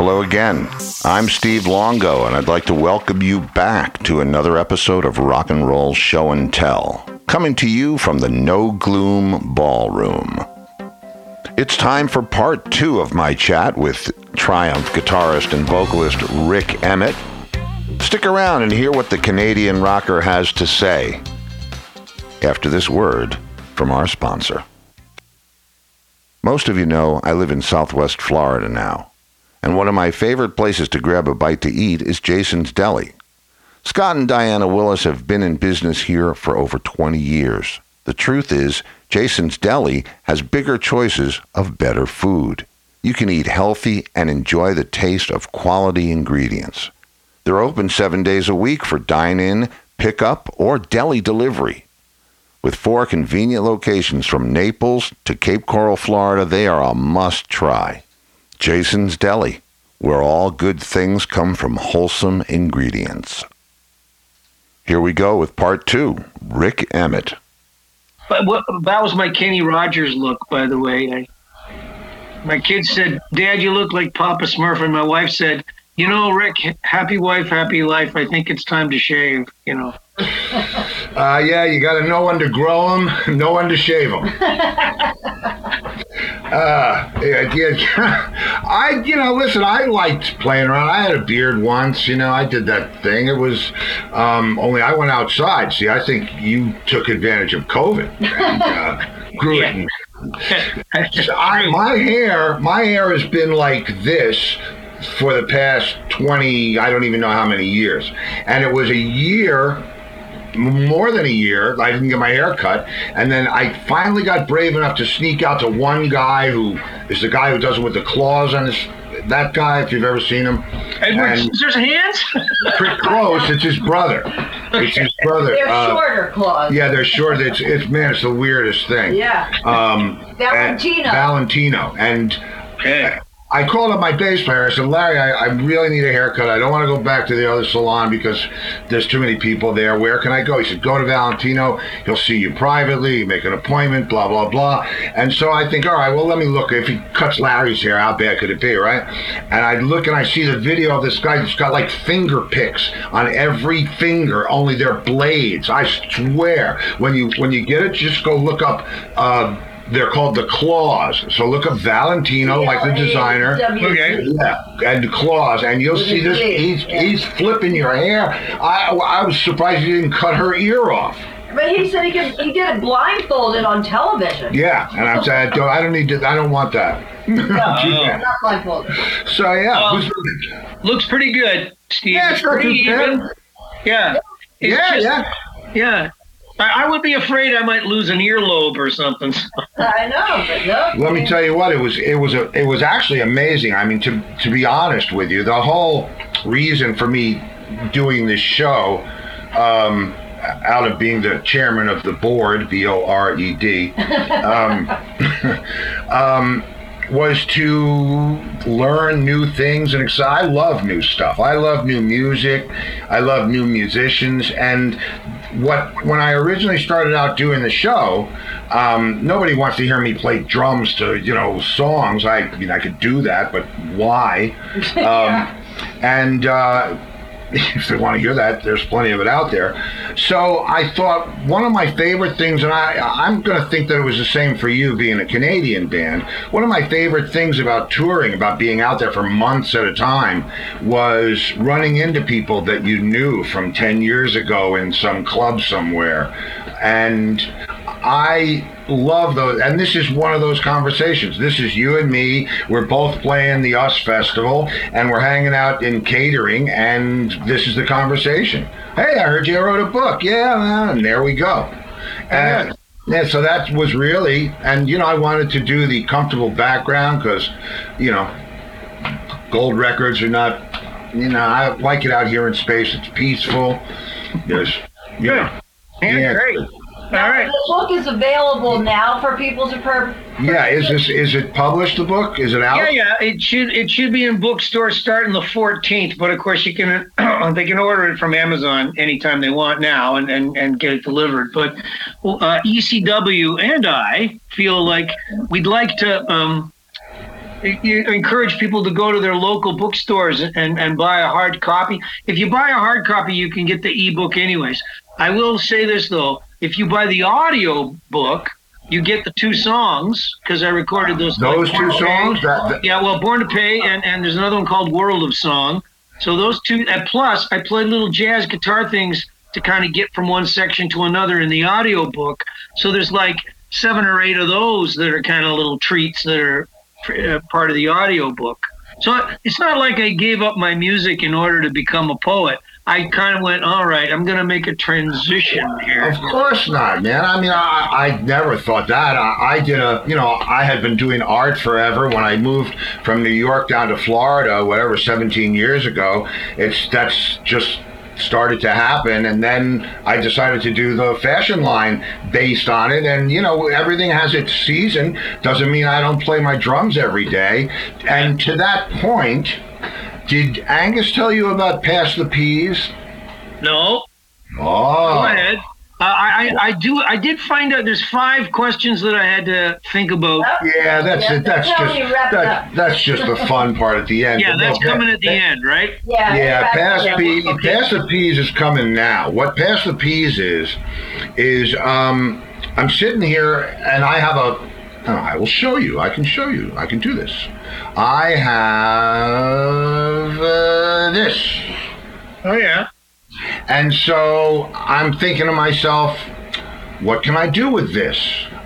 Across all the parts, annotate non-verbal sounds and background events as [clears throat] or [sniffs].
Hello again. I'm Steve Longo, and I'd like to welcome you back to another episode of Rock and Roll Show and Tell, coming to you from the No Gloom Ballroom. It's time for part two of my chat with Triumph guitarist and vocalist Rik Emmett. Stick around and hear what the Canadian rocker has to say after this word from our sponsor. Most of you know I live in southwest Florida now, and one of my favorite places to grab a bite to eat is Jason's Deli. Scott and Diana Willis have been in business here for over 20 years. The truth is, Jason's Deli has bigger choices of better food. You can eat healthy and enjoy the taste of quality ingredients. They're open seven days a week for dine in, pick-up, or deli delivery. With four convenient locations from Naples to Cape Coral, Florida, they are a must try. Jason's Deli, where all good things come from wholesome ingredients. Here we go with part two Rik Emmett. But what, that was my Kenny Rogers look, by the way. I, my kids said, Dad, you look like Papa Smurf. And my wife said, You know, Rick, happy wife, happy life. I think it's time to shave, you know. Uh, yeah, you got to know when to grow them, [laughs] know when to shave them. [laughs] uh, yeah, yeah. [laughs] I, you know, listen, I liked playing around. I had a beard once, you know, I did that thing. It was um, only I went outside. See, I think you took advantage of COVID and uh, [laughs] grew it. And, [laughs] I, my hair, my hair has been like this for the past 20, I don't even know how many years. And it was a year more than a year. I didn't get my hair cut, and then I finally got brave enough to sneak out to one guy who is the guy who does it with the claws on his. That guy, if you've ever seen him, Edward And- Scissors Hands? pretty close. It's his brother. It's his brother. They're Uh, shorter claws. Yeah, they're short. It's it's man, it's the weirdest thing. Yeah. Um, Valentino. and- Valentino, and Yeah. I called up my bass player. I said, Larry, I, I really need a haircut. I don't want to go back to the other salon because there's too many people there. Where can I go? He said, go to Valentino. He'll see you privately, make an appointment, blah, blah, blah. And so I think, all right, well, let me look. If he cuts Larry's hair, how bad could it be, right? And I look and I see the video of this guy that's got like finger picks on every finger, only they're blades. I swear. When you when you get it, just go look up. Uh, they're called the claws. So look up Valentino, like the designer. Okay. Yeah, and claws, and you'll see this. He's, yeah. he's flipping your hair. I, I was surprised he didn't cut her ear off. But he said he could. He did it blindfolded on television. Yeah, and I'm saying I don't, I don't need to. I don't want that. No, [laughs] not blindfolded. So yeah, Um, who's- Looks pretty good, Steve. yeah, it's pretty too bad. even. Yeah. It's Yeah, just- yeah. Yeah. I, I would be afraid I might lose an earlobe or something. I know, but no. Let me tell you what it was. It was a. It was actually amazing. I mean, to to be honest with you, the whole reason for me doing this show, um, out of being the chairman of the board, B O R E D, um, [laughs] um, was to learn new things and exci- I love new stuff. I love new music. I love new musicians and what when I originally started out doing the show, um, nobody wants to hear me play drums to you know songs. I, I mean I could do that, but why? [laughs] Um, and uh, if they want to hear that, there's plenty of it out there. So I thought one of my favorite things, and I, I'm going to think that it was the same for you being a Canadian band. One of my favorite things about touring, about being out there for months at a time, was running into people that you knew from 10 years ago in some club somewhere. And I love those, and this is one of those conversations. This is you and me. We're both playing the US Festival, and we're hanging out in catering, and this is the conversation. Hey, I heard you wrote a book. Yeah, and there we go. And yeah, so that was really, and you know, I wanted to do the comfortable background because, you know, gold records are not, you know, I like it out here in space. It's peaceful. There's, you know, Yeah, Yeah. great. All right. The book is available now for people to per. Yeah, is this is it published? The book is it out? Yeah, yeah. It should it should be in bookstores starting the 14th, but of course you can [clears throat] they can order it from Amazon anytime they want now and and, and get it delivered. But uh, ECW and I feel like we'd like to um, you encourage people to go to their local bookstores and, and buy a hard copy. If you buy a hard copy, you can get the ebook anyways. I will say this though: if you buy the audio book, you get the two songs because I recorded those. Those like, two Born to Pay- songs. That, that- Yeah, well, Born to Pay, and, and there's another one called World of Song. So those two, and plus I played little jazz guitar things to kind of get from one section to another in the audio book. So there's like seven or eight of those that are kind of little treats that are uh, part of the audio book. So it's not like I gave up my music in order to become a poet. I kind of went, all right, I'm going to make a transition here. Of course not, man. I mean, I, I never thought that. I, I did a, you know, I had been doing art forever. When I moved from New York down to Florida, whatever, 17 years ago, it's that's just started to happen. And then I decided to do the fashion line based on it. And, you know, everything has its season. Doesn't mean I don't play my drums every day. And to that point, did Angus tell you about Pass the Peas? No, Oh. Go ahead. Uh, I, I I do I did find out there's five questions that I had to think about. Yeah, that's Yeah, it. That's that's just we wrap it that, that's just the fun part at the end. Yeah, But that's no, coming at the pa- end, right? Yeah. Yeah, pass yeah. peas. okay. Pass the peas is coming now. What pass the peas is, is um, I'm sitting here and I have a. oh, I will show you. I can show you. I can do this. I have uh, this. Oh yeah. And so I'm thinking to myself, what can I do with this?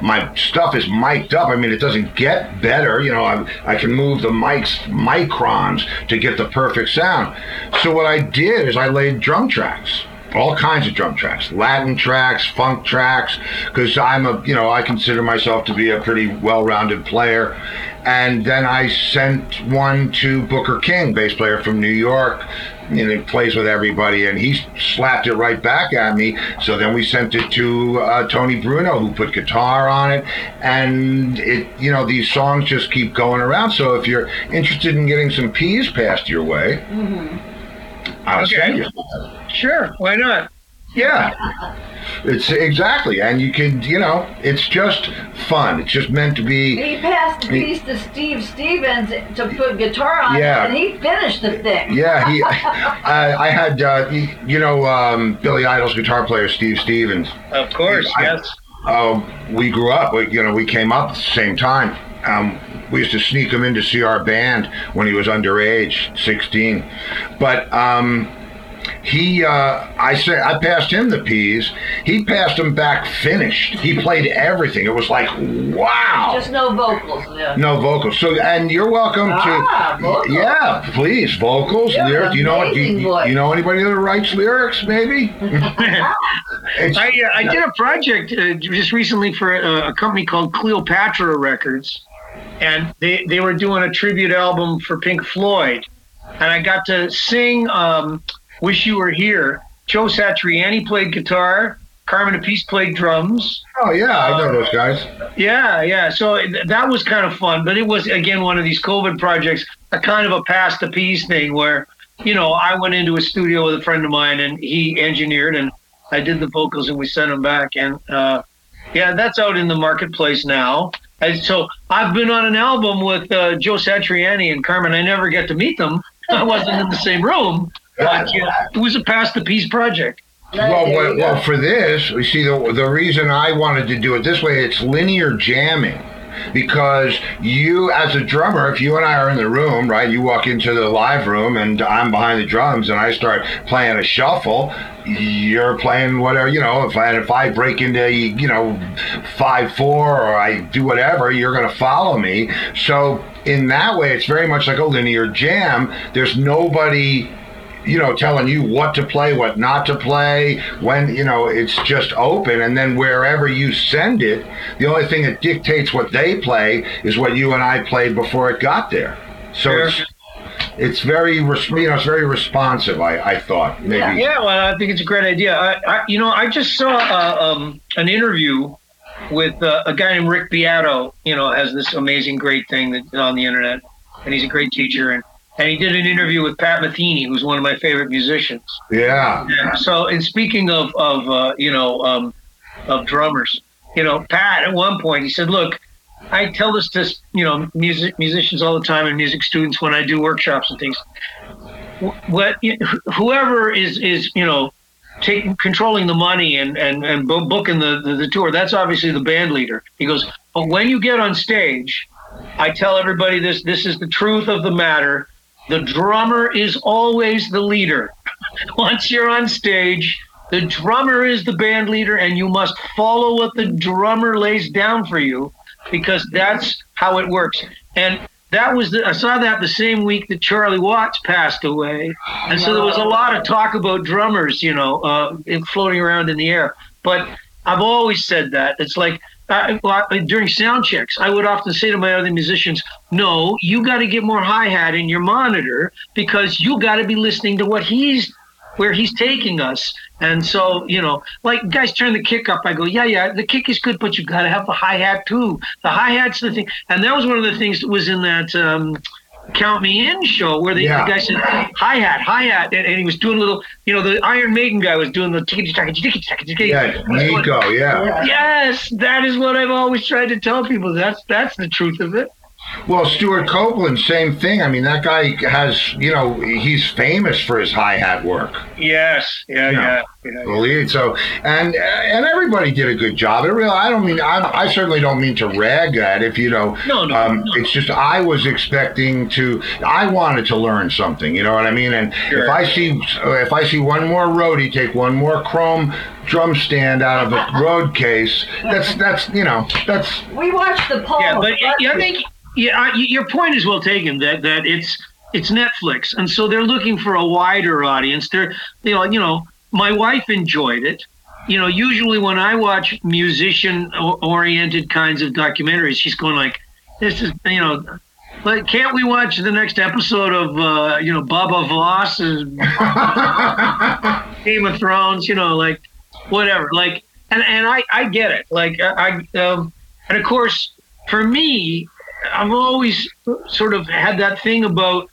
My stuff is mic'd up. I mean, it doesn't get better. You know, I, I can move the mics microns to get the perfect sound. So what I did is I laid drum tracks. All kinds of drum tracks, Latin tracks, funk tracks, because I'm a, you know, I consider myself to be a pretty well-rounded player. And then I sent one to Booker King, bass player from New York, and he plays with everybody, and he slapped it right back at me. So then we sent it to uh, Tony Bruno, who put guitar on it, and it, you know, these songs just keep going around. So if you're interested in getting some peas passed your way, I'll Okay. send you. Sure. Why not? Yeah. It's exactly, and you can, you know, it's just fun. It's just meant to be. He passed the piece to Steve Stevens to put guitar on, Yeah. and he finished the thing. Yeah, he. [laughs] I, I had, uh, you you know, um, Billy Idol's guitar player Steve Stevens. Of course. I- Yes. Uh, we grew up. We, you know, we came up at the same time. Um, we used to sneak him in to see our band when he was underage, 16. But um, he, uh, I said, I passed him the peas. He passed them back finished. He played everything. It was like, wow. Just no vocals. Yeah. No vocals. So, and you're welcome Ah, to. vocals. Yeah, please, vocals, You have an lyrics. You know, do you, you know anybody that writes lyrics? Maybe. [laughs] I, uh, I did a project uh, just recently for a, a company called Cleopatra Records, and they, they were doing a tribute album for Pink Floyd, and I got to sing um, "Wish You Were Here." Joe Satriani played guitar. Carmine Appice played drums. oh yeah, I know those guys. Yeah, yeah. So th- that was kind of fun, but it was again one of these COVID projects, a kind of a pass the peas thing where, you know, I went into a studio with a friend of mine and he engineered and I did the vocals and we sent them back and uh, yeah, that's out in the marketplace now. And so I've been on an album with uh, Joe Satriani and Carmine. I never get to meet them. [laughs] I wasn't in the same room, but yeah, it was a past the peas project. Well, well, well, for this, we see the the reason I wanted to do it this way. It's linear jamming. Because you, as a drummer, if you and I are in the room, right, you walk into the live room and I'm behind the drums and I start playing a shuffle, you're playing whatever, you know, if I, if I break into, you know, 5 4 or I do whatever, you're going to follow me. So, in that way, it's very much like a linear jam. There's nobody you know, telling you what to play, what not to play, when, you know, it's just open. And then wherever you send it, the only thing that dictates what they play is what you and I played before it got there. So Sure. it's, it's very, you know, it's very responsive, I, I thought. Maybe. Yeah, well, I think it's a great idea. I, I you know, I just saw uh, um, an interview with uh, a guy named Rick Beato. You know, has this amazing, great thing that on the internet, and he's a great teacher. And and he did an interview with Pat Metheny, who's one of my favorite musicians. Yeah. Yeah. So, and speaking of of uh, you know um, of drummers, you know, Pat at one point he said, "Look, I tell this to you know music musicians all the time and music students when I do workshops and things. Wh- What whoever is is you know taking controlling the money and and and bo- booking the, the the tour, that's obviously the band leader. He goes, but when you get on stage, I tell everybody this. This is the truth of the matter. The drummer is always the leader. [laughs] Once you're on stage, the drummer is the band leader, and you must follow what the drummer lays down for you because that's how it works. And that was the, I saw that the same week that Charlie Watts passed away, and so there was a lot of talk about drummers, you know, uh, floating around in the air. But I've always said that it's like uh, during sound checks, I would often say to my other musicians, "No, you got to get more hi hat in your monitor because you got to be listening to what he's." Where he's taking us, and so you know, like guys turn the kick up. I go, yeah, yeah, the kick is good, but you got to have the hi hat too. The hi hat's the thing, and that was one of the things that was in that um, Count Me In show where the, Yeah. the guy said hi hat, hi hat, and, and he was doing a little, you know, the Iron Maiden guy was doing the tickety tackety tickety tackety tickety. Yeah, Nicko. Yeah. Yes, that is what I've always tried to tell people. That's that's the truth of it. Well, Stewart Copeland, same thing. I mean, that guy has, you know, he's famous for his hi hat work. Yes, yeah, Yeah. yeah, the lead. So, and and everybody did a good job. It really, I don't mean, I, I certainly don't mean to rag at if you know. No, no, Um, no. It's just I was expecting to. I wanted to learn something. You know what I mean? And Sure. if I see if I see one more roadie take one more chrome drum stand out of a road case, that's that's you know that's We watched the Paul. Yeah, but McCartney- yeah, I think yeah, I, your point is well taken. That that it's it's Netflix, and so they're looking for a wider audience. They're you know you know my wife enjoyed it. You know, usually when I watch musician-oriented kinds of documentaries, she's going like, "This is you know." Like, can't we watch the next episode of uh, you know Baba Voss [laughs] Game of Thrones? You know, like whatever. Like, and and I I get it. Like I I, um, and of course for me, I've always sort of had that thing about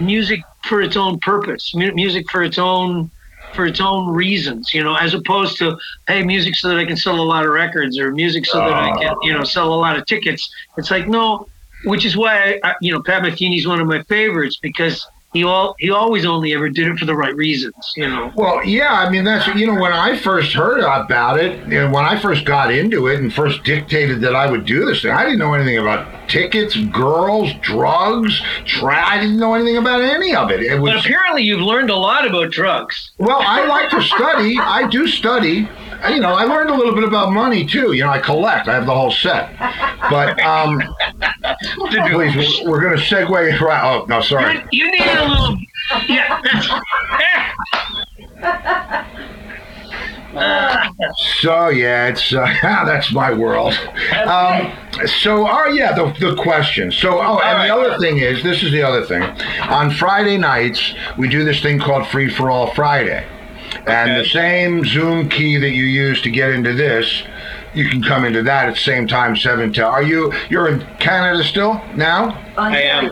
music for its own purpose, music for its own for its own reasons, you know, as opposed to hey, music so that I can sell a lot of records or music so that I can you know sell a lot of tickets. It's like no, which is why I, you know Pat Metheny's one of my favorites because he all he always only ever did it for the right reasons, you know. Well, yeah, I mean that's you know when I first heard about it, and when I first got into it and first dictated that I would do this thing, I didn't know anything about tickets, girls, drugs, tra- I didn't know anything about any of it. It But was apparently, you've learned a lot about drugs. well, I like to study. I do study. You know, I learned a little bit about money too. You know, I collect. I have the whole set. But um, [laughs] please, we're, we're going to segue right. Oh no, sorry. You, you need a little. Yeah. Uh, [laughs] So yeah, it's uh, [laughs] that's my world. Um, so oh yeah, the the question. So oh, and the other thing is, this is the other thing. On Friday nights, we do this thing called Free for All Friday, and the same Zoom key that you use to get into this. You can come into that at the same time, seven to. Are you? You're in Canada still now? I am. Yeah.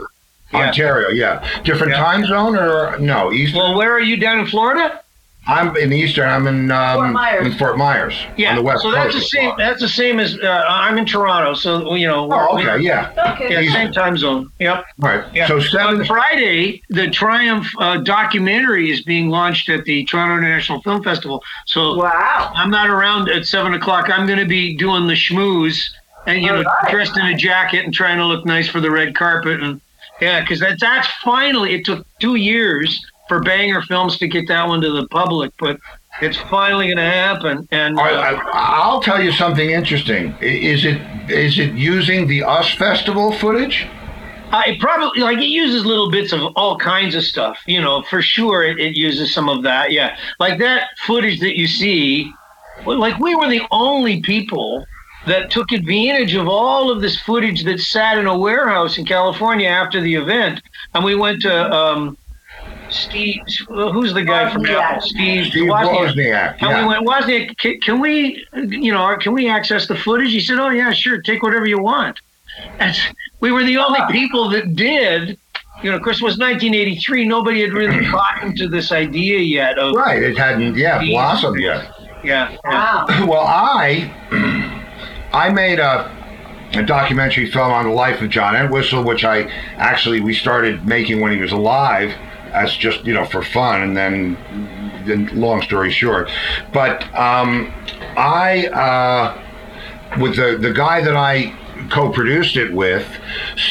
Ontario, yeah. Different Yeah. time zone or no? Eastern. Well, where are you down in Florida? I'm in the Eastern. I'm in um, Fort Myers. in Fort Myers Yeah. on the west so coast. that's the same. Florida. That's the same as uh, I'm in Toronto. So you know. Oh, we're- okay, yeah. Okay. Yeah, Easy. same time zone. Yep. Right. Yeah. So On seven. Friday, the Triumph uh, documentary is being launched at the Toronto International Film Festival. So Wow. I'm not around at seven o'clock. I'm going to be doing the schmooze and you know All right. dressed in a jacket and trying to look nice for the red carpet and yeah, because that's that's finally. It took two years for Banger Films to get that one to the public, but it's finally going to happen. And I, uh, I, I'll tell you something interesting. Is it is it using the US Festival footage? I probably like it uses little bits of all kinds of stuff. You know, for sure it, it uses some of that. Yeah, like that footage that you see. Like we were the only people that took advantage of all of this footage that sat in a warehouse in California after the event, and we went to um, Steve. Who's the guy from Wozniak. Apple? Steve. Steve Wozniak. Wozniak. And we went, Wozniak, can, can we, you know, can we access the footage? He said, oh, yeah, sure, take whatever you want. And we were the only people that did. You know, of course, it was 1983. Nobody had really [clears throat] gotten to this idea yet of, Right. It hadn't yeah Steve. blossomed yet. yeah. yeah. Wow. [clears throat] Well, I [clears throat] I made a a documentary film on the life of John Entwistle, which I actually we started making when he was alive, as just you know for fun, and then, then long story short, but um, I uh, with the the guy that I co-produced it with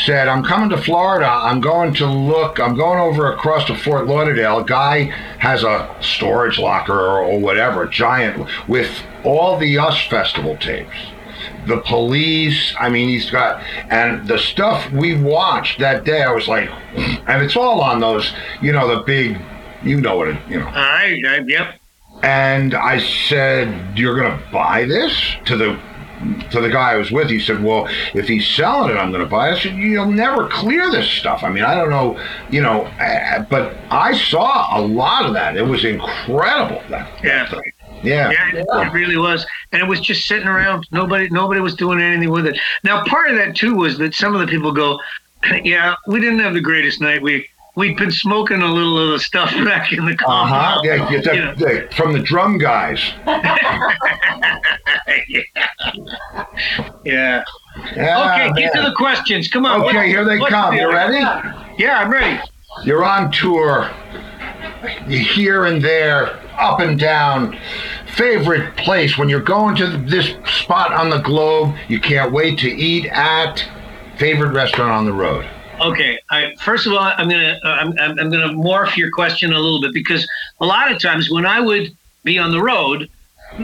said i'm coming to florida. I'm going to look i'm going over across to fort lauderdale. A guy has a storage locker or, or whatever giant with all the us festival tapes the police i mean he's got and the stuff we watched that day i was like [sniffs] and it's all on those you know the big you know what it you know I, I yep. and I said, "You're going to buy this?" To the to the guy I was with, he said, "Well, if he's selling it, I'm going to buy it." I said, "You'll never clear this stuff. I mean, I don't know, you know." uh, But I saw a lot of that. It was incredible. That Yeah. thing. Yeah. Yeah, it, it really was, and it was just sitting around. Nobody, nobody was doing anything with it. Now, part of that too was that some of the people go, [clears throat] "Yeah, we didn't have the greatest night. We we'd been smoking a little of the stuff [laughs] back in the car. Uh-huh. Yeah, yeah, You know. the- from the drum guys. [laughs] yeah. Yeah, Okay, get to the questions. Come on. Okay, What- here they come. the- You ready? Yeah, I'm ready. You're on tour. Here and there, up and down. Favorite place when you're going to this spot on the globe you can't wait to eat at? Favorite restaurant on the road? Okay. I, first of all, I'm gonna uh, I'm I'm gonna morph your question a little bit because a lot of times when I would be on the road,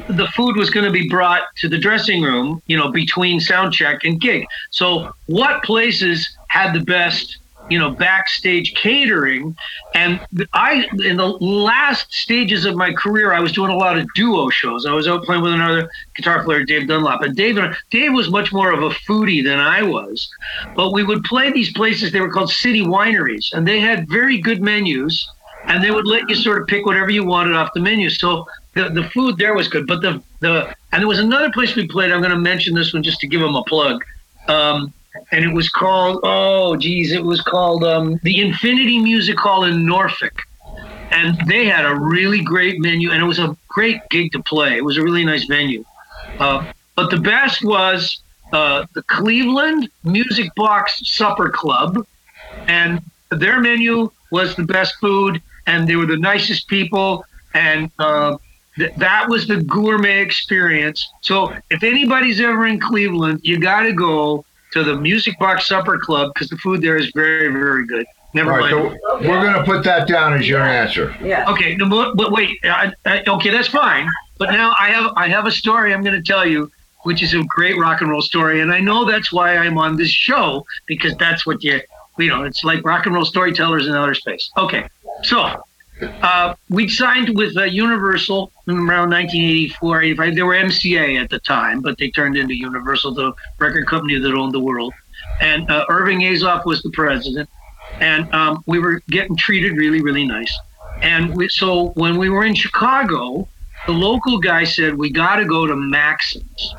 the food was going to be brought to the dressing room, you know, between sound check and gig. So, what places had the best, you know, backstage catering? And I, in the last stages of my career, I was doing a lot of duo shows. I was out playing with another guitar player, Dave Dunlop, and Dave, Dave was much more of a foodie than I was. But we would play these places. They were called city wineries, and they had very good menus. And they would let you sort of pick whatever you wanted off the menu. So the, the food there was good, but the the and there was another place we played. I'm going to mention this one just to give them a plug. Um, and it was called oh geez, it was called um, the Infinity Music Hall in Norfolk, and they had a really great menu, and it was a great gig to play. It was a really nice venue. Uh, but the best was uh, the Cleveland Music Box Supper Club, and their menu was the best food, and they were the nicest people, and uh, th- that was the gourmet experience. So if anybody's ever in Cleveland, you got to go to the Music Box Supper Club because the food there is very, very good. Never All right, mind. so we're going to put that down as your answer. Yeah. Okay, no, but, but wait. I, I, okay, that's fine. But now I have I have a story I'm going to tell you, which is a great rock and roll story, and I know that's why I'm on this show because that's what you you know. It's like rock and roll storytellers in outer space. Okay, so uh, we signed with uh, Universal around 1984, 85. They were MCA at the time, but they turned into Universal, the record company that owned the world. And uh, Irving Azoff was the president, and um, we were getting treated really, really nice. And we, so when we were in Chicago, the local guy said, We got to go to Maxim's.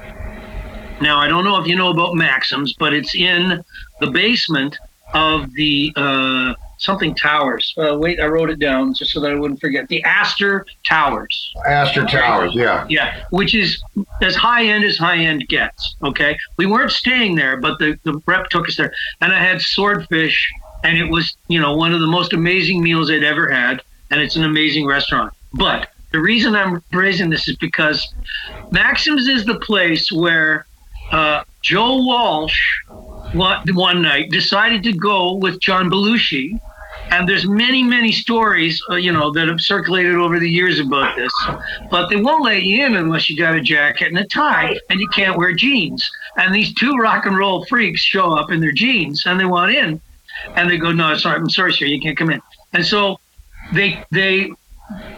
Now, I don't know if you know about Maxim's, but it's in the basement of the uh, something towers. Uh, wait, I wrote it down just so that I wouldn't forget. The Astor Towers. Astor Towers, yeah. Yeah, which is as high end as high end gets. Okay, we weren't staying there, but the the rep took us there, and I had swordfish, and it was you know one of the most amazing meals I'd ever had, and it's an amazing restaurant. But the reason I'm raising this is because Maxim's is the place where uh, Joe Walsh one, one night decided to go with John Belushi. And there's many, many stories, uh, you know, that have circulated over the years about this. But they won't let you in unless you got a jacket and a tie, and you can't wear jeans. And these two rock and roll freaks show up in their jeans, and they want in, and they go, "No, sorry, I'm sorry, sir, you can't come in." And so they they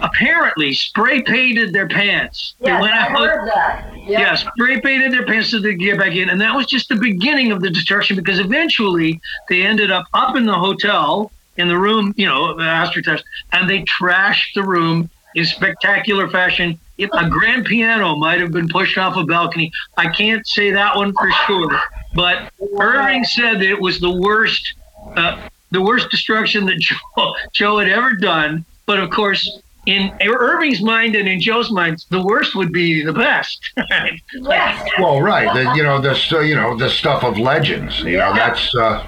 apparently spray painted their pants. Yes, they went I heard that. Yeah. yeah, spray painted their pants so they could get back in. And that was just the beginning of the destruction because eventually they ended up up in the hotel in the room, you know, the Astor Towers, and they trashed the room in spectacular fashion. A grand piano might have been pushed off a balcony. I can't say that one for sure, but Irving said that it was the worst, uh, the worst destruction that [laughs] Joe, Joe had ever done. But of course, in Irving's mind and in Joe's mind, the worst would be the best. Yes. [laughs] Well, right. The, you know the so you know the stuff of legends. You know that's. Uh,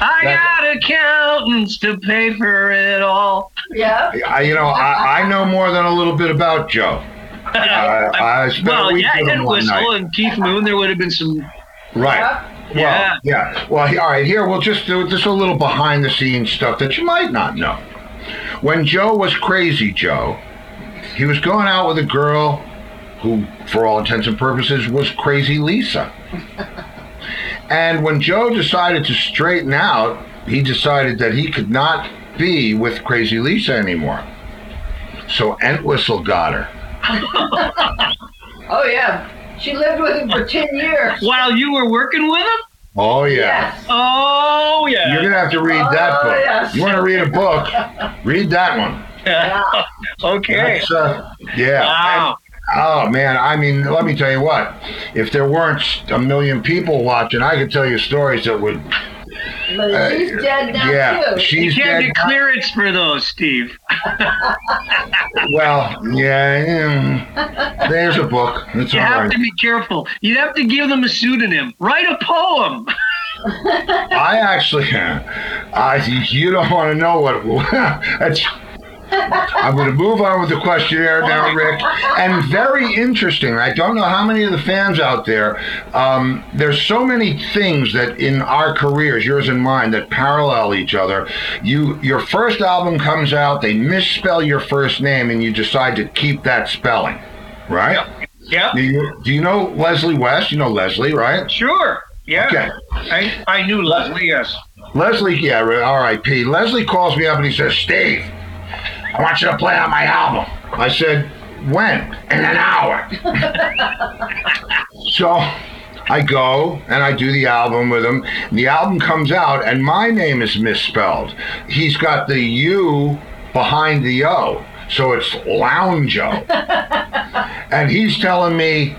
I That- got accountants to pay for it all. Yeah. I, you know, I, I know more than a little bit about Joe. [laughs] I, I spent well, yeah, with him Entwistle night. and Keith Moon. There would have been some. Right. Yeah. Well, Yeah. yeah. Well, all right. Here, we'll just do just a little behind the scenes stuff that you might not know. When Joe was crazy, Joe, he was going out with a girl who, for all intents and purposes, was crazy Lisa. And when Joe decided to straighten out, he decided that he could not be with crazy Lisa anymore. So Entwistle got her. [laughs] Oh yeah. She lived with him for ten years. While you were working with him? Oh yeah. Yes. Oh yeah. You're gonna have to read that Oh, book. yes. You want to read a book? [laughs] Read that one. Yeah. [laughs] okay. That's, uh, yeah. Wow. Oh man, I mean, let me tell you what. If there weren't a million people watching, I could tell you stories that would. But she's dead now yeah, too. You can't dead. get clearance for those, Steve. [laughs] Well, yeah, mm, there's a book. It's You all have right. to be careful. You'd have to give them a pseudonym. Write a poem. [laughs] I actually, [laughs] I you don't want to know what. That's. I'm going to move on with the questionnaire now, [laughs] Rick. And very interesting. I don't know how many of the fans out there. Um, there's so many things that in our careers, yours and mine, that parallel each other. You, your first album comes out, they misspell your first name, and you decide to keep that spelling, right? Yeah. Do you, do you know Leslie West? You know Leslie, right? Sure. Yeah. Okay. I, I knew Leslie, yes. Leslie, yeah, R.I.P. Leslie calls me up and he says, Steve, I want you to play on my album. I said, when? In an hour. [laughs] so I go and I do the album with him. The album comes out and my name is misspelled. He's got the U behind the O. So it's Lounjo. [laughs] and he's telling me,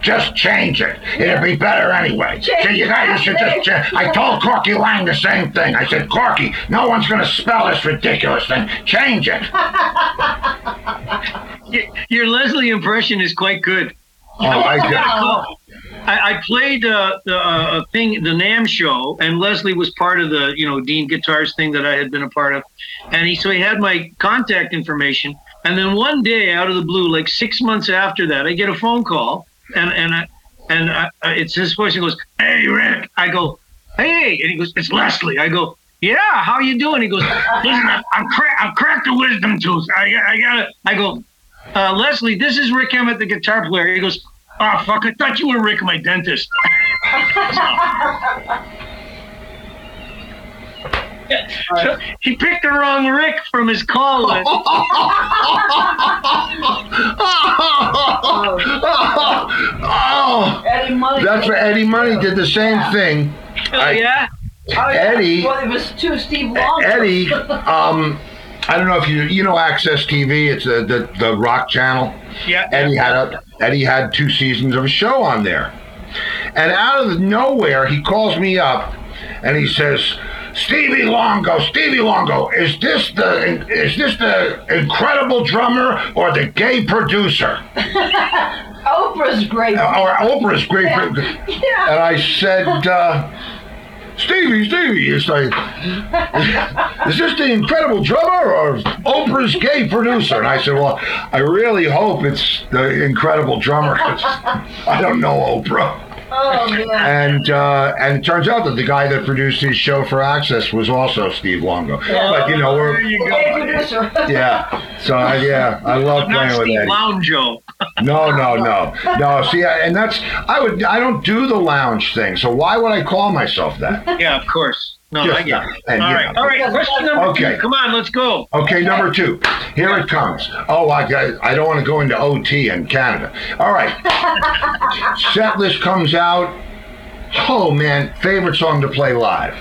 just change it. It'll be better anyway. So you guys should just. Ch- I told Corky Laing the same thing. I said, Corky, no one's going to spell this ridiculous thing. Change it. [laughs] Your Leslie impression is quite good. Oh, I Got a call. I, I played uh, the uh, thing, the NAMM show, and Leslie was part of the, you know, Dean Guitars thing that I had been a part of, and he so he had my contact information. And then one day, out of the blue, like six months after that, I get a phone call, and and I, and I, it's his voice. He goes, "Hey, Rick." I go, "Hey," and he goes, "It's Leslie." I go, "Yeah, how you doing?" He goes, "Listen, I'm I'm, cra- I'm cracked a wisdom tooth. I I gotta." I go, uh, Leslie, this is Rik Emmett, the guitar player. He goes, Oh, fuck, I thought you were Rick, my dentist. [laughs] So he picked the wrong Rick from his call list. [laughs] oh, Eddie Money. that's what Eddie Money did the same thing. Oh, I- yeah? Oh, yeah. Eddie- Well, it was two Steve Long. Eddie, [laughs] um, I don't know if you you know AXS TV. It's the the, the rock channel. Yeah. Eddie had a Eddie had two seasons of a show on there, and out of nowhere he calls me up, and he says, "Stevie Longo, Stevie Longo, is this the is this the incredible drummer or the gay producer [laughs] Oprah's great. or Oprah's great?" pro-" yeah. And I said, uh, Stevie, Stevie, it's [laughs] like, is this the incredible drummer or Oprah's gay producer? And I said, well, I really hope it's the incredible drummer because I don't know Oprah. Oh, man. And uh, and it turns out that the guy that produced his show for AXS was also Steve Longo. But you know, there we're you go. [laughs] yeah. So I, yeah, I love I'm not playing with Steve Eddie. Lounjo. No, no, no, no. See, I- and that's I would I don't do the lounge thing. So why would I call myself that? Yeah, of course. No, Just I get it. and, All you right, know. all right. Question number Okay. two. Come on, let's go. Okay, number two. Here it comes. Oh, I got, I don't want to go into OT in Canada. All right. [laughs] Set list comes out. Oh man, favorite song to play live.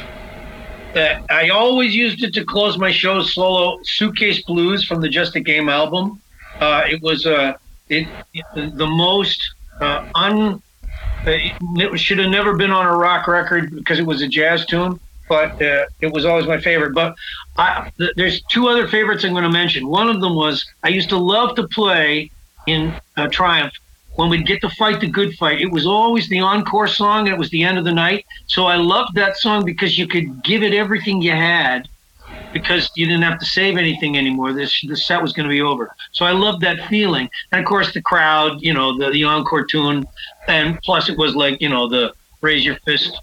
Uh, I always used it to close my shows solo. Suitcase Blues from the Just a Game album. Uh, it was uh, it, the most uh, un. uh, It should have never been on a rock record because it was a jazz tune. But uh, it was always my favorite. But I, th- there's two other favorites I'm going to mention. One of them was I used to love to play in uh, Triumph when we'd get to fight the good fight. It was always the encore song, and it was the end of the night. So I loved that song because you could give it everything you had. Because you didn't have to save anything anymore. This the set was going to be over. So I loved that feeling, and of course the crowd, you know, the, the encore tune, and plus it was like you know the raise your fist,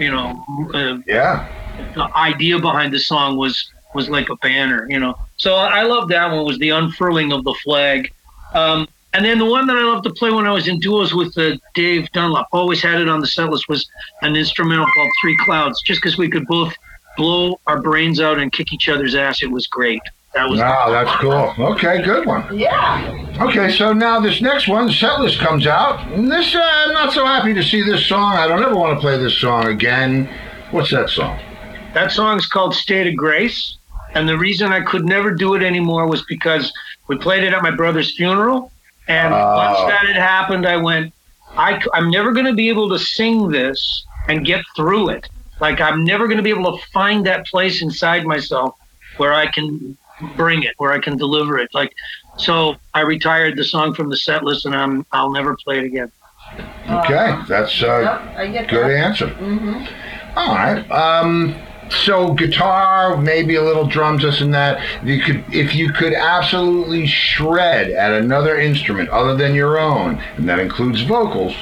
you know, uh, Yeah. the idea behind the song was was like a banner, you know. So I love that one was the unfurling of the flag. Um, and then the one that I loved to play when I was in duos with uh, Dave Dunlop, always had it on the set list, was an instrumental called Three Clouds, just because we could both blow our brains out and kick each other's ass. It was great. That was Wow, that's cool. Okay, good one. Yeah. Okay, so now this next one, Setlist comes out. And this, uh, I'm not so happy to see this song. I don't ever want to play this song again. What's that song? That song's called State of Grace. And the reason I could never do it anymore was because we played it at my brother's funeral. And Oh. once that had happened, I went, I, am never going to be able to sing this and get through it. Like, I'm never going to be able to find that place inside myself where I can bring it, where I can deliver it. Like, so I retired the song from the set list and I'm, I'll never play it again. Okay, that's a Yep, good that. answer. Mm-hmm. All right. Um, so guitar, maybe a little drums, this and that. If you could, if you could absolutely shred at another instrument other than your own, and that includes vocals,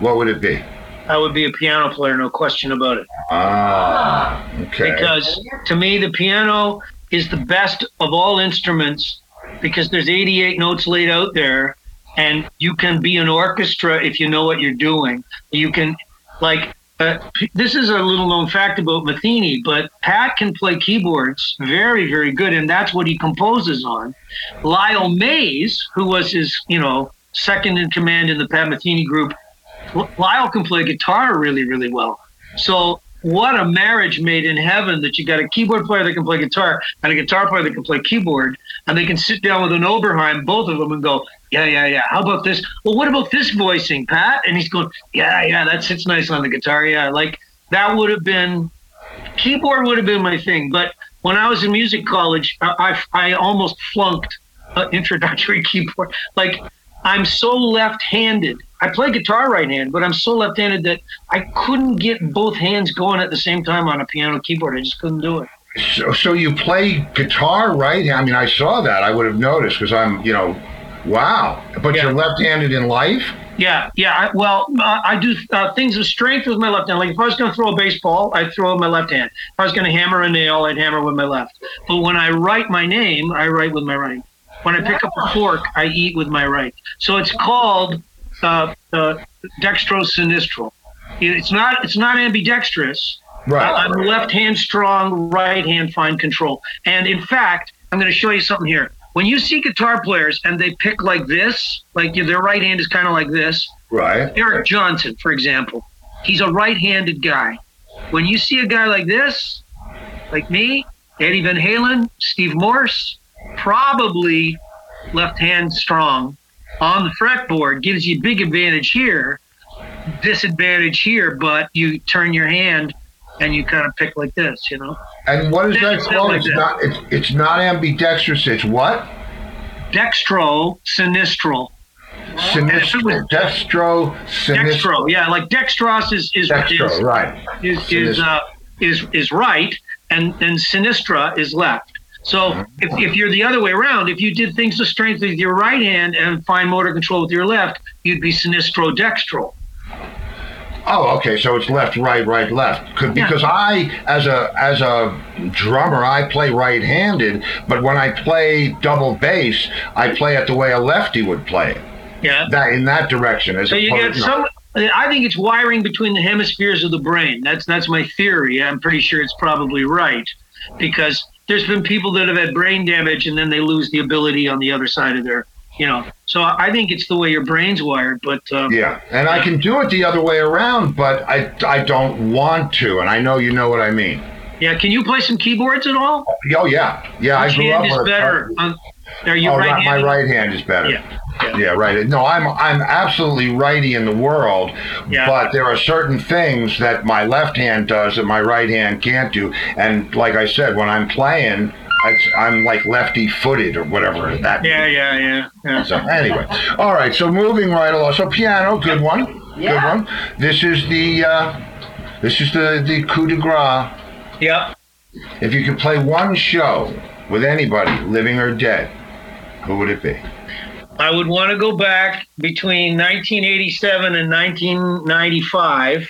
what would it be? I would be a piano player, no question about it. Ah, okay. because to me the piano is the best of all instruments because there's 88 notes laid out there and you can be an orchestra if you know what you're doing you can like uh, this is a little known fact about Metheny, but Pat can play keyboards very, very good, and that's what he composes on. Lyle Mays, who was his, you know, second in command in the Pat Metheny group, Lyle can play guitar really, really well. So what a marriage made in heaven that you got a keyboard player that can play guitar and a guitar player that can play keyboard, and they can sit down with an Oberheim, both of them, and go, yeah, yeah, yeah. How about this? Well, what about this voicing, Pat? And he's going, yeah, yeah, that sits nice on the guitar. Yeah, like that would have been keyboard would have been my thing. But when I was in music college, I I, I almost flunked introductory [laughs] keyboard. Like I'm so left-handed. I play guitar right hand, but I'm so left-handed that I couldn't get both hands going at the same time on a piano keyboard. I just couldn't do it. So, so you play guitar, right? Hand I mean, I saw that. I would have noticed because I'm, you know, wow. But Yeah. you're left-handed in life. Yeah, yeah. I, well, uh, I do uh, things of strength with my left hand. Like if I was going to throw a baseball, I'd throw with my left hand. If I was going to hammer a nail, I'd hammer with my left. But when I write my name, I write with my right. When I pick up a fork, I eat with my right. So it's called uh, uh. It's not. It's not ambidextrous. Right. I'm left hand strong, right hand fine control. And in fact, I'm going to show you something here. When you see guitar players and they pick like this, like their right hand is kind of like this, Right. Eric Johnson, for example, he's a right-handed guy. When you see a guy like this, like me, Eddie Van Halen, Steve Morse, probably left-hand strong on the fretboard gives you a big advantage here, disadvantage here, but you turn your hand and you kind of pick like this, you know. And what is that called? like It's that. not. It's, it's not ambidextrous. It's what? Dextro, sinistral. Sinistro. Dextro. Sinistro. Dextro, yeah, like dextros is is, Dextro. is Right. is is uh, is is right, and then sinistra is left. So if, if you're the other way around, if you did things to strength with your right hand and fine motor control with your left, you'd be sinistro dextral. Oh, okay. So it's left, right, right, left. Could, Yeah. because I, as a as a drummer, I play right-handed, but when I play double bass, I play it the way a lefty would play it. Yeah. That in that direction. As So you opposed- get some. I think it's wiring between the hemispheres of the brain. That's that's my theory. I'm pretty sure it's probably right, because there's been people that have had brain damage and then they lose the ability on the other side of their, you know. So I think it's the way your brain's wired. But um, Yeah, and I can do it the other way around, but I I don't want to, and I know you know what I mean. yeah, can you play some keyboards at all? Oh yeah, yeah. I Which grew hand up is better? On, are you Oh, right right, my right hand is better. Yeah. Yeah, right. No, I'm I'm absolutely righty in the world, Yeah. but there are certain things that my left hand does that my right hand can't do. And like I said, when I'm playing, it's, I'm like lefty-footed or whatever that. Yeah, yeah, yeah. yeah. So anyway, all right. So moving right along. So piano, good one, good one. This is the uh, this is the the coup de grace. Yep. If you could play one show with anybody, living or dead, who would it be? I would want to go back between 1987 and 1995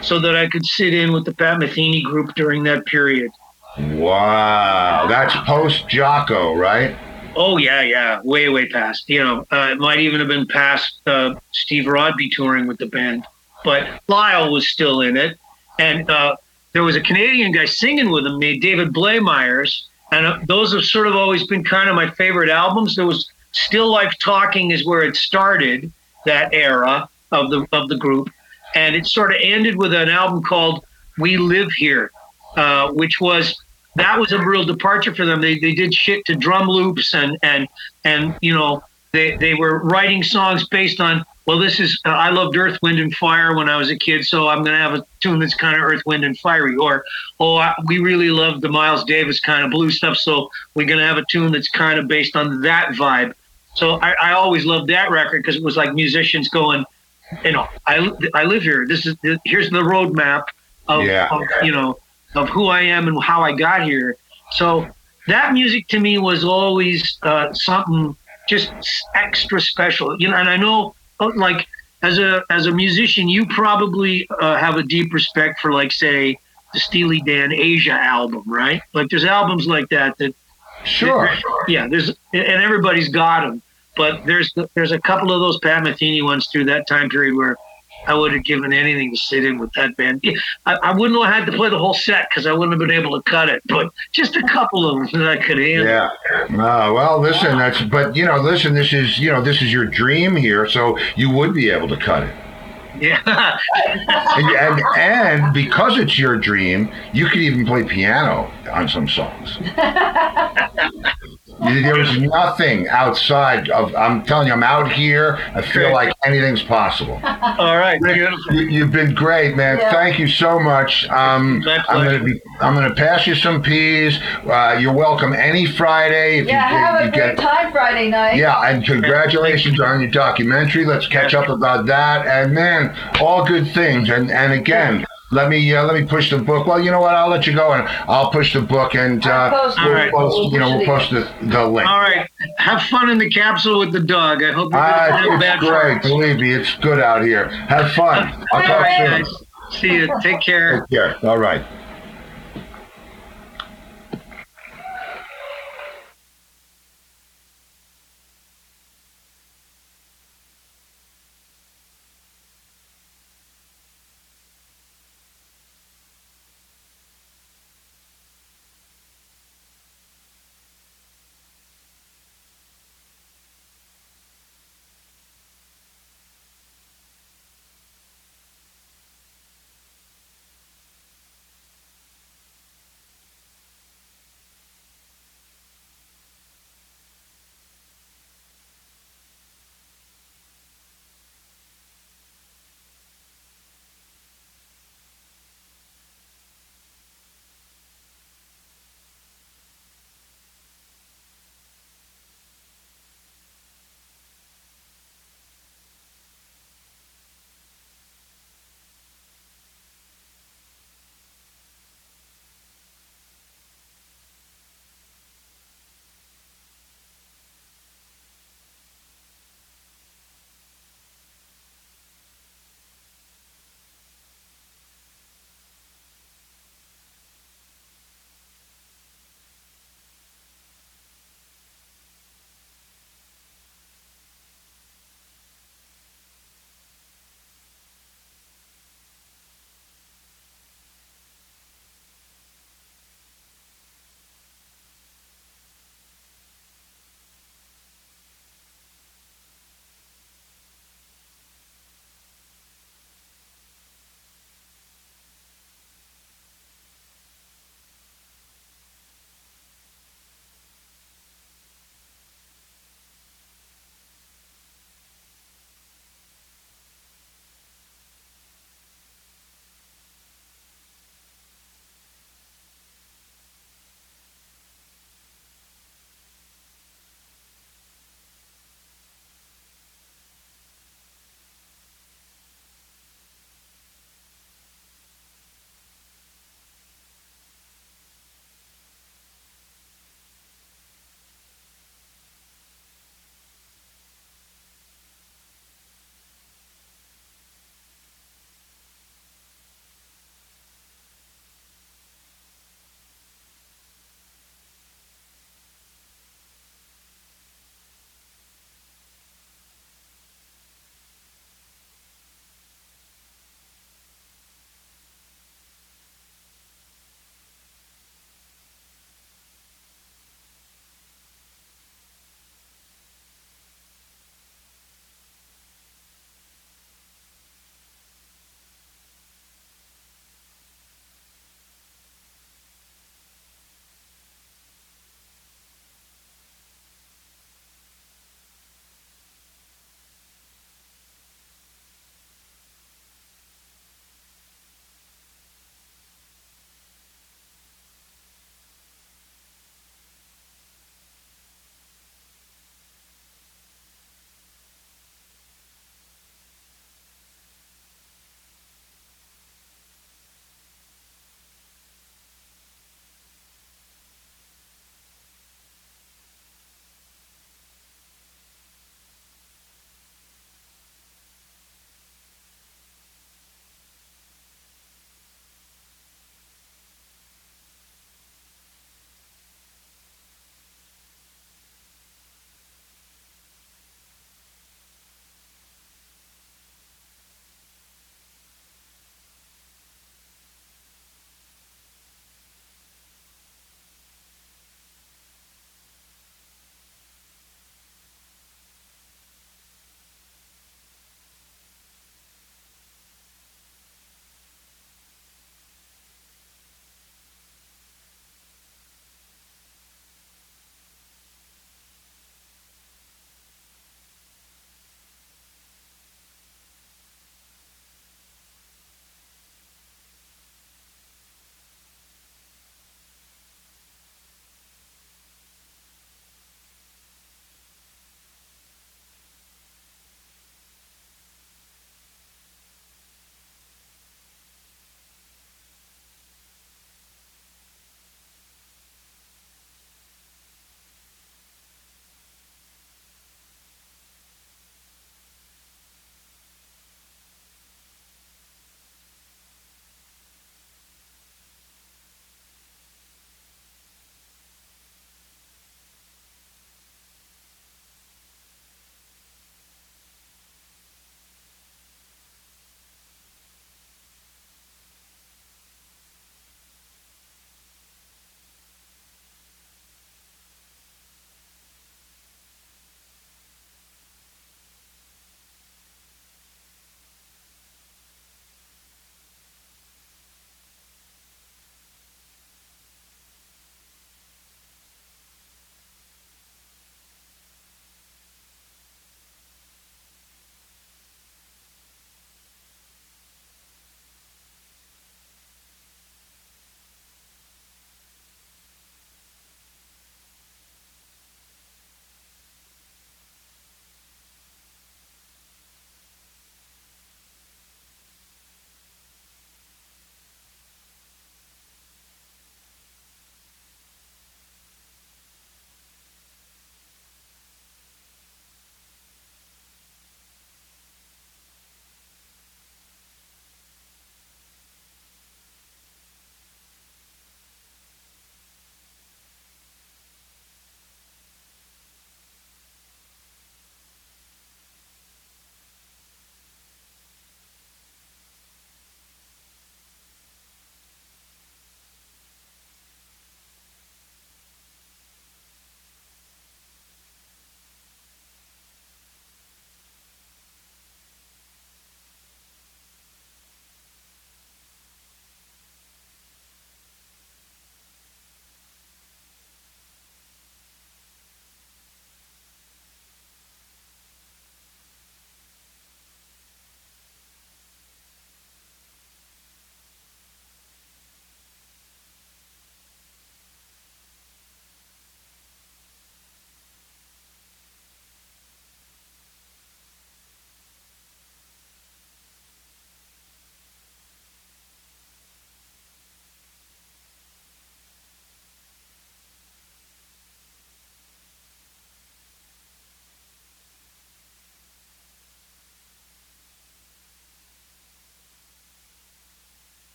so that I could sit in with the Pat Metheny group during that period. Wow, that's post Jaco, right? Oh, yeah, yeah. Way, way past. You know, uh, it might even have been past uh, Steve Rodby touring with the band. But Lyle was still in it. And uh, there was a Canadian guy singing with him named David Blamires. And uh, those have sort of always been kind of my favorite albums. There was Still Life Talking is where it started, that era of the of the group. And it sort of ended with an album called We Live Here, uh, which was that was a real departure for them. They they did shit to drum loops and and and you know they they were writing songs based on well this is uh, I loved Earth Wind and Fire when I was a kid so I'm gonna have a tune that's kind of Earth Wind and Fiery or oh I, we really loved the Miles Davis kind of blues stuff so we're gonna have a tune that's kind of based on that vibe. So I, I always loved that record because it was like musicians going, you know, I I live here. This is here's the roadmap of, Yeah. of you know of who I am and how I got here. So that music to me was always uh, something just extra special. You know, and I know like as a as a musician, you probably uh, have a deep respect for like say the Steely Dan Aja album, right? Like there's albums like that that Sure. yeah, there's and everybody's got them, but there's there's a couple of those Pat Metheny ones through that time period where I would have given anything to sit in with that band. I, I wouldn't have had to play the whole set because I wouldn't have been able to cut it, but just a couple of them that I could handle. Yeah. Uh, well, listen, that's but you know, listen, this is you know, this is your dream here, so you would be able to cut it. Yeah, And, and and because it's your dream, you could even play piano on some songs. [laughs] There is nothing outside of. I'm telling you, I'm out here. I feel like anything's possible. [laughs] all right, beautiful. You, you've been great, man. Yeah. Thank you so much. Um, I'm gonna be. I'm gonna pass you some peas. Uh, you're welcome any Friday if Yeah, you, have a you great time Friday night. Yeah, and congratulations on your documentary. Let's catch up about that. And man, all good things. And and again, let me uh, let me push the book. Well, you know what? I'll let you go, and I'll push the book, and uh, I'll post we'll, you know, we'll post the, the link. All right, have fun in the capsule with the dog. I hope you Ah, don't have it's bad great. farts. Believe me, it's good out here. Have fun. I'll talk right, soon. guys. See you. Take care. Take care. All right.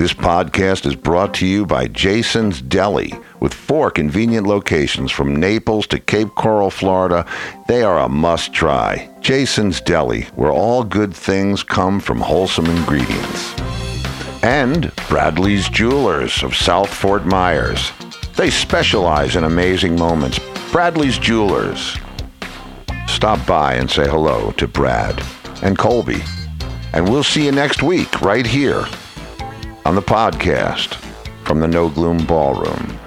This podcast is brought to you by Jason's Deli. With four convenient locations from Naples to Cape Coral, Florida, they are a must try. Jason's Deli, where all good things come from wholesome ingredients. And Bradley's Jewelers of South Fort Myers. They specialize in amazing moments. Bradley's Jewelers. Stop by and say hello to Brad and Colby. And we'll see you next week right here on the podcast from the No Gloom Ballroom.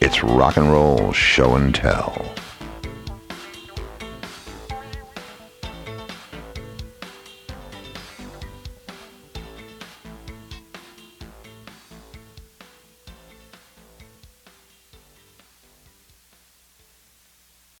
It's rock and roll show and tell.